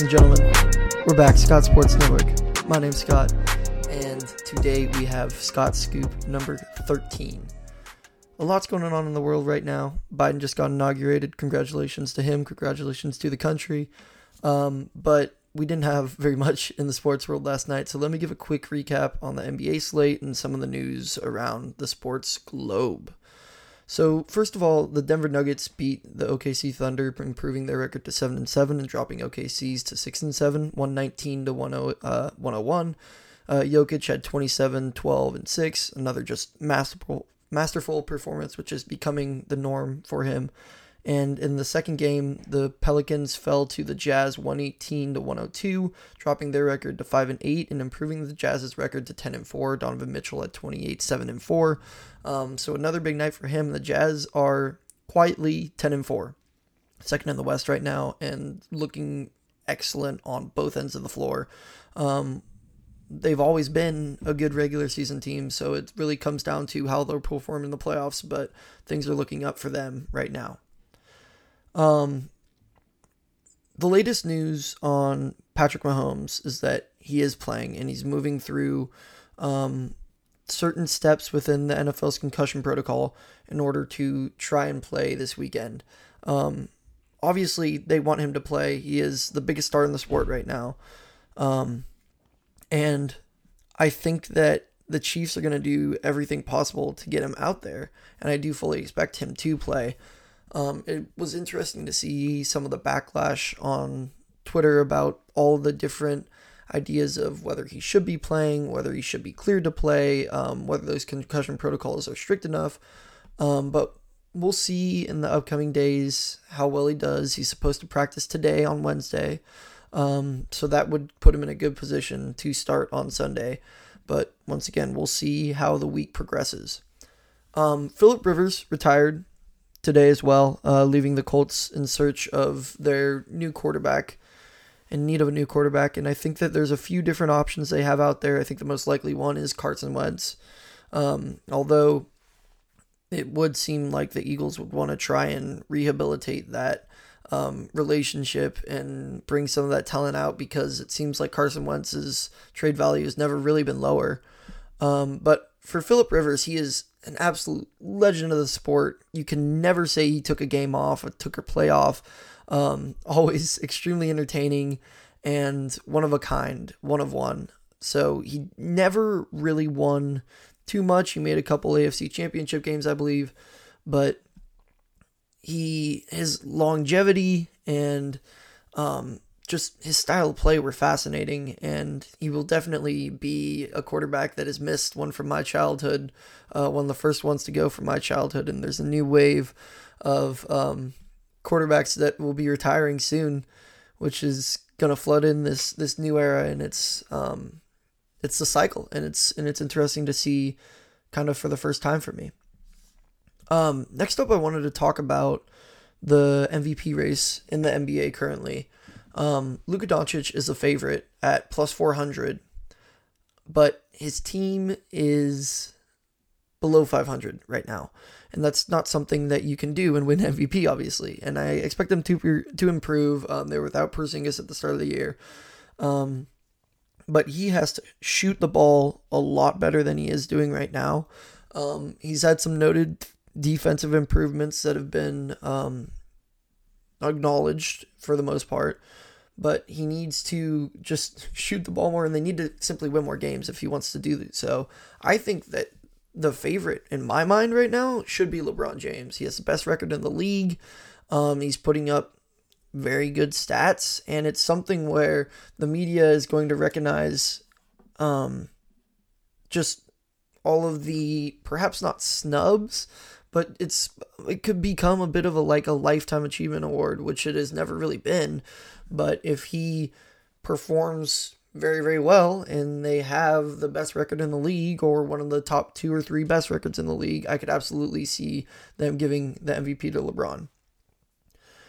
Ladies and gentlemen. We're back, Scott Sports Network. My name's Scott, and today we have Scott Scoop number 13. A lot's going on in the world right now. Biden just got inaugurated. Congratulations to him. Congratulations to the country. Um, but we didn't have very much in the sports world last night, so let me give a quick recap on the NBA slate and some of the news around the sports globe. So first of all, the Denver Nuggets beat the OKC Thunder, improving their record to seven and seven and dropping OKC's to six and seven, one nineteen to 10, uh, 101. Uh, Jokic had 27, 12, and six, another just masterful masterful performance, which is becoming the norm for him. And in the second game, the Pelicans fell to the Jazz 118 to 102, dropping their record to 5 and 8 and improving the Jazz's record to 10 and 4. Donovan Mitchell at 28 7 and 4. Um, so another big night for him. The Jazz are quietly 10 and 4, second in the West right now, and looking excellent on both ends of the floor. Um, they've always been a good regular season team, so it really comes down to how they'll perform in the playoffs, but things are looking up for them right now. Um, the latest news on Patrick Mahomes is that he is playing and he's moving through um, certain steps within the NFL's concussion protocol in order to try and play this weekend. Um, obviously, they want him to play. He is the biggest star in the sport right now. Um, and I think that the Chiefs are going to do everything possible to get him out there. And I do fully expect him to play. Um, it was interesting to see some of the backlash on Twitter about all the different ideas of whether he should be playing, whether he should be cleared to play, um, whether those concussion protocols are strict enough. Um, but we'll see in the upcoming days how well he does. He's supposed to practice today on Wednesday. Um, so that would put him in a good position to start on Sunday. But once again, we'll see how the week progresses. Um, Philip Rivers retired today as well, uh, leaving the Colts in search of their new quarterback, in need of a new quarterback. And I think that there's a few different options they have out there. I think the most likely one is Carson Wentz. Um, although it would seem like the Eagles would want to try and rehabilitate that um, relationship and bring some of that talent out because it seems like Carson Wentz's trade value has never really been lower. Um, but for Philip Rivers, he is an absolute legend of the sport. You can never say he took a game off or took a play off. Um, always extremely entertaining and one of a kind, one of one. So he never really won too much. He made a couple AFC championship games, I believe, but he his longevity and um, just his style of play were fascinating, and he will definitely be a quarterback that has missed one from my childhood, uh, one of the first ones to go from my childhood. And there's a new wave of um, quarterbacks that will be retiring soon, which is gonna flood in this this new era, and it's um, it's the cycle, and it's and it's interesting to see, kind of for the first time for me. Um, next up, I wanted to talk about the MVP race in the NBA currently. Um, Luka Doncic is a favorite at plus 400, but his team is below 500 right now. And that's not something that you can do and win MVP, obviously. And I expect them to to improve. Um, they were without Porzingis at the start of the year. Um, but he has to shoot the ball a lot better than he is doing right now. Um, he's had some noted defensive improvements that have been um, acknowledged for the most part. But he needs to just shoot the ball more, and they need to simply win more games if he wants to do that. so. I think that the favorite in my mind right now should be LeBron James. He has the best record in the league. Um, he's putting up very good stats, and it's something where the media is going to recognize um, just all of the perhaps not snubs, but it's it could become a bit of a like a lifetime achievement award, which it has never really been. But if he performs very very well and they have the best record in the league or one of the top two or three best records in the league, I could absolutely see them giving the MVP to LeBron.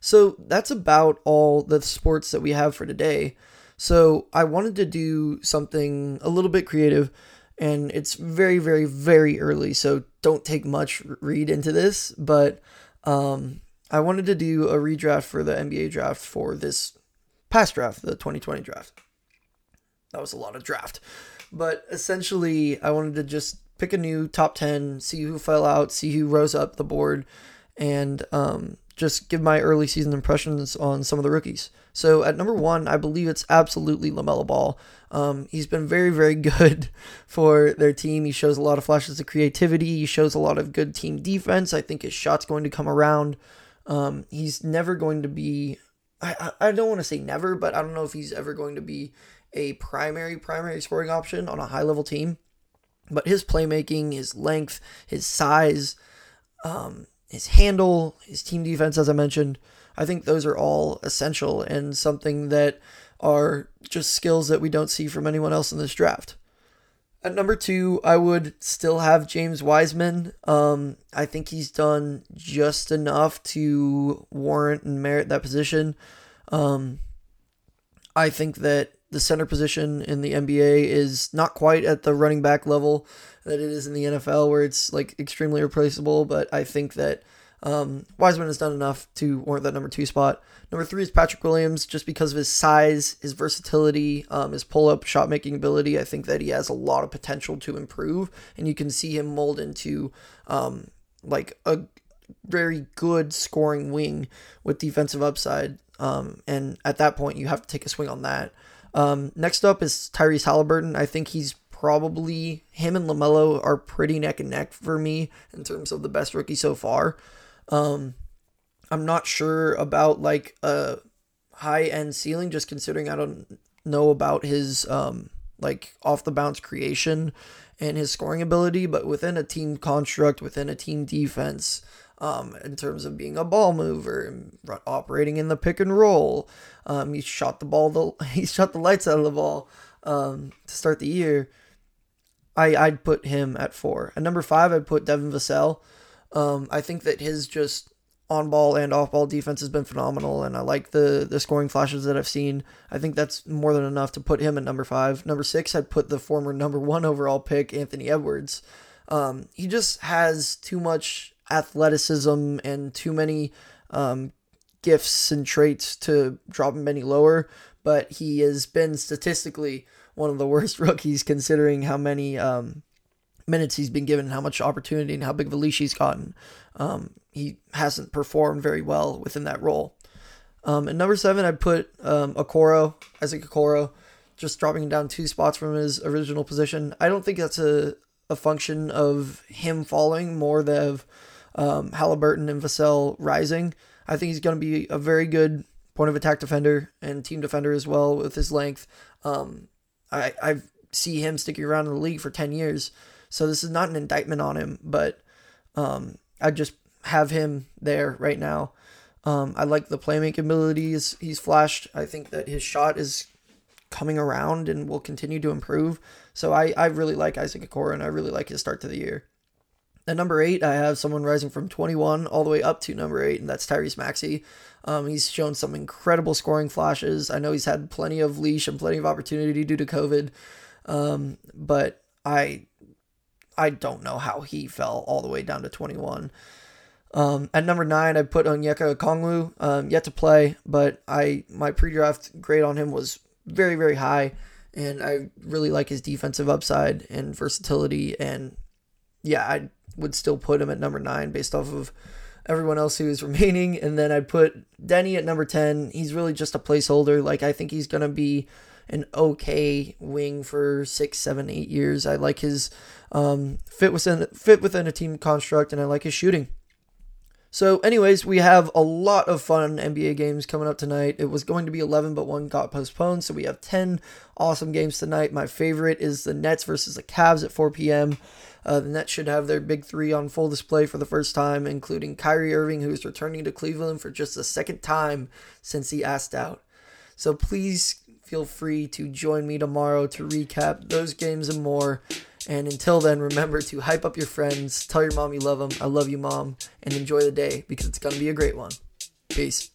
So that's about all the sports that we have for today. So I wanted to do something a little bit creative and it's very very very early so don't take much read into this but um, I wanted to do a redraft for the NBA draft for this past draft, the 2020 draft. That was a lot of draft. But essentially, I wanted to just pick a new top 10, see who fell out, see who rose up the board, and um, just give my early season impressions on some of the rookies. So at number one, I believe it's absolutely LaMelo Ball. Um, he's been very, very good for their team. He shows a lot of flashes of creativity. He shows a lot of good team defense. I think his shot's going to come around. Um, he's never going to be, I, I don't want to say never, but I don't know if he's ever going to be a primary, primary scoring option on a high level team. But his playmaking, his length, his size, um, his handle, his team defense, as I mentioned, I think those are all essential and something that are just skills that we don't see from anyone else in this draft. At number two, I would still have James Wiseman. Um, I think he's done just enough to warrant and merit that position. Um, I think that the center position in the NBA is not quite at the running back level that it is in the NFL, where it's like extremely replaceable. But I think that um, Wiseman has done enough to warrant that number two spot. Number three is Patrick Williams, just because of his size, his versatility, um, his pull up shot making ability. I think that he has a lot of potential to improve, and you can see him mold into um, like a very good scoring wing with defensive upside. Um, and at that point, you have to take a swing on that. Um, next up is Tyrese Halliburton. I think he's probably him and LaMelo are pretty neck and neck for me in terms of the best rookie so far. Um, I'm not sure about like a high end ceiling, just considering I don't know about his um, like off the bounce creation and his scoring ability, but within a team construct, within a team defense, um, in terms of being a ball mover and operating in the pick and roll. Um, he shot the ball, the, he shot the lights out of the ball um, to start the year. I, I'd put him at four. At number five, I'd put Devin Vassell. Um, I think that his just on ball and off ball defense has been phenomenal, and I like the the scoring flashes that I've seen. I think that's more than enough to put him at number five. Number six, I'd put the former number one overall pick, Anthony Edwards. Um, he just has too much athleticism and too many um, gifts and traits to drop him any lower. But he has been statistically one of the worst rookies considering how many um, minutes he's been given, how much opportunity, and how big of a leash he's gotten. Um, he hasn't performed very well within that role. Um, number seven, I'd put um, Okoro, Isaac Okoro, just dropping him down two spots from his original position. I don't think that's a, a function of him falling, more than um, Halliburton and Vassell rising. I think he's going to be a very good point of attack defender and team defender as well with his length. Um, I I see him sticking around in the league for ten years, so this is not an indictment on him, but um, I just have him there right now. Um, I like the playmaking abilities he's flashed. I think that his shot is coming around and will continue to improve. So I, I really like Isaac Okoro and I really like his start to the year. At number eight, I have someone rising from 21 all the way up to number eight, and that's Tyrese Maxey. Um, he's shown some incredible scoring flashes. I know he's had plenty of leash and plenty of opportunity due to COVID, um, but I I don't know how he fell all the way down to 21. Um, at number nine, I put Onyeka Okongwu, um, yet to play, but I my pre-draft grade on him was very very high, and I really like his defensive upside and versatility. And yeah, I would still put him at number nine based off of everyone else who is remaining. And then I'd put Deni at number 10. He's really just a placeholder. Like, I think he's going to be an okay wing for six, seven, eight years. I like his um, fit within fit within a team construct, and I like his shooting. So, anyways, we have a lot of fun NBA games coming up tonight. It was going to be 11, but one got postponed, so we have 10 awesome games tonight. My favorite is the Nets versus the Cavs at 4 p.m. Uh, the Nets should have their big three on full display for the first time, including Kyrie Irving, who is returning to Cleveland for just the second time since he asked out. So please feel free to join me tomorrow to recap those games and more. And until then, remember to hype up your friends, tell your mom you love them. I love you, mom, and enjoy the day because it's going to be a great one. Peace.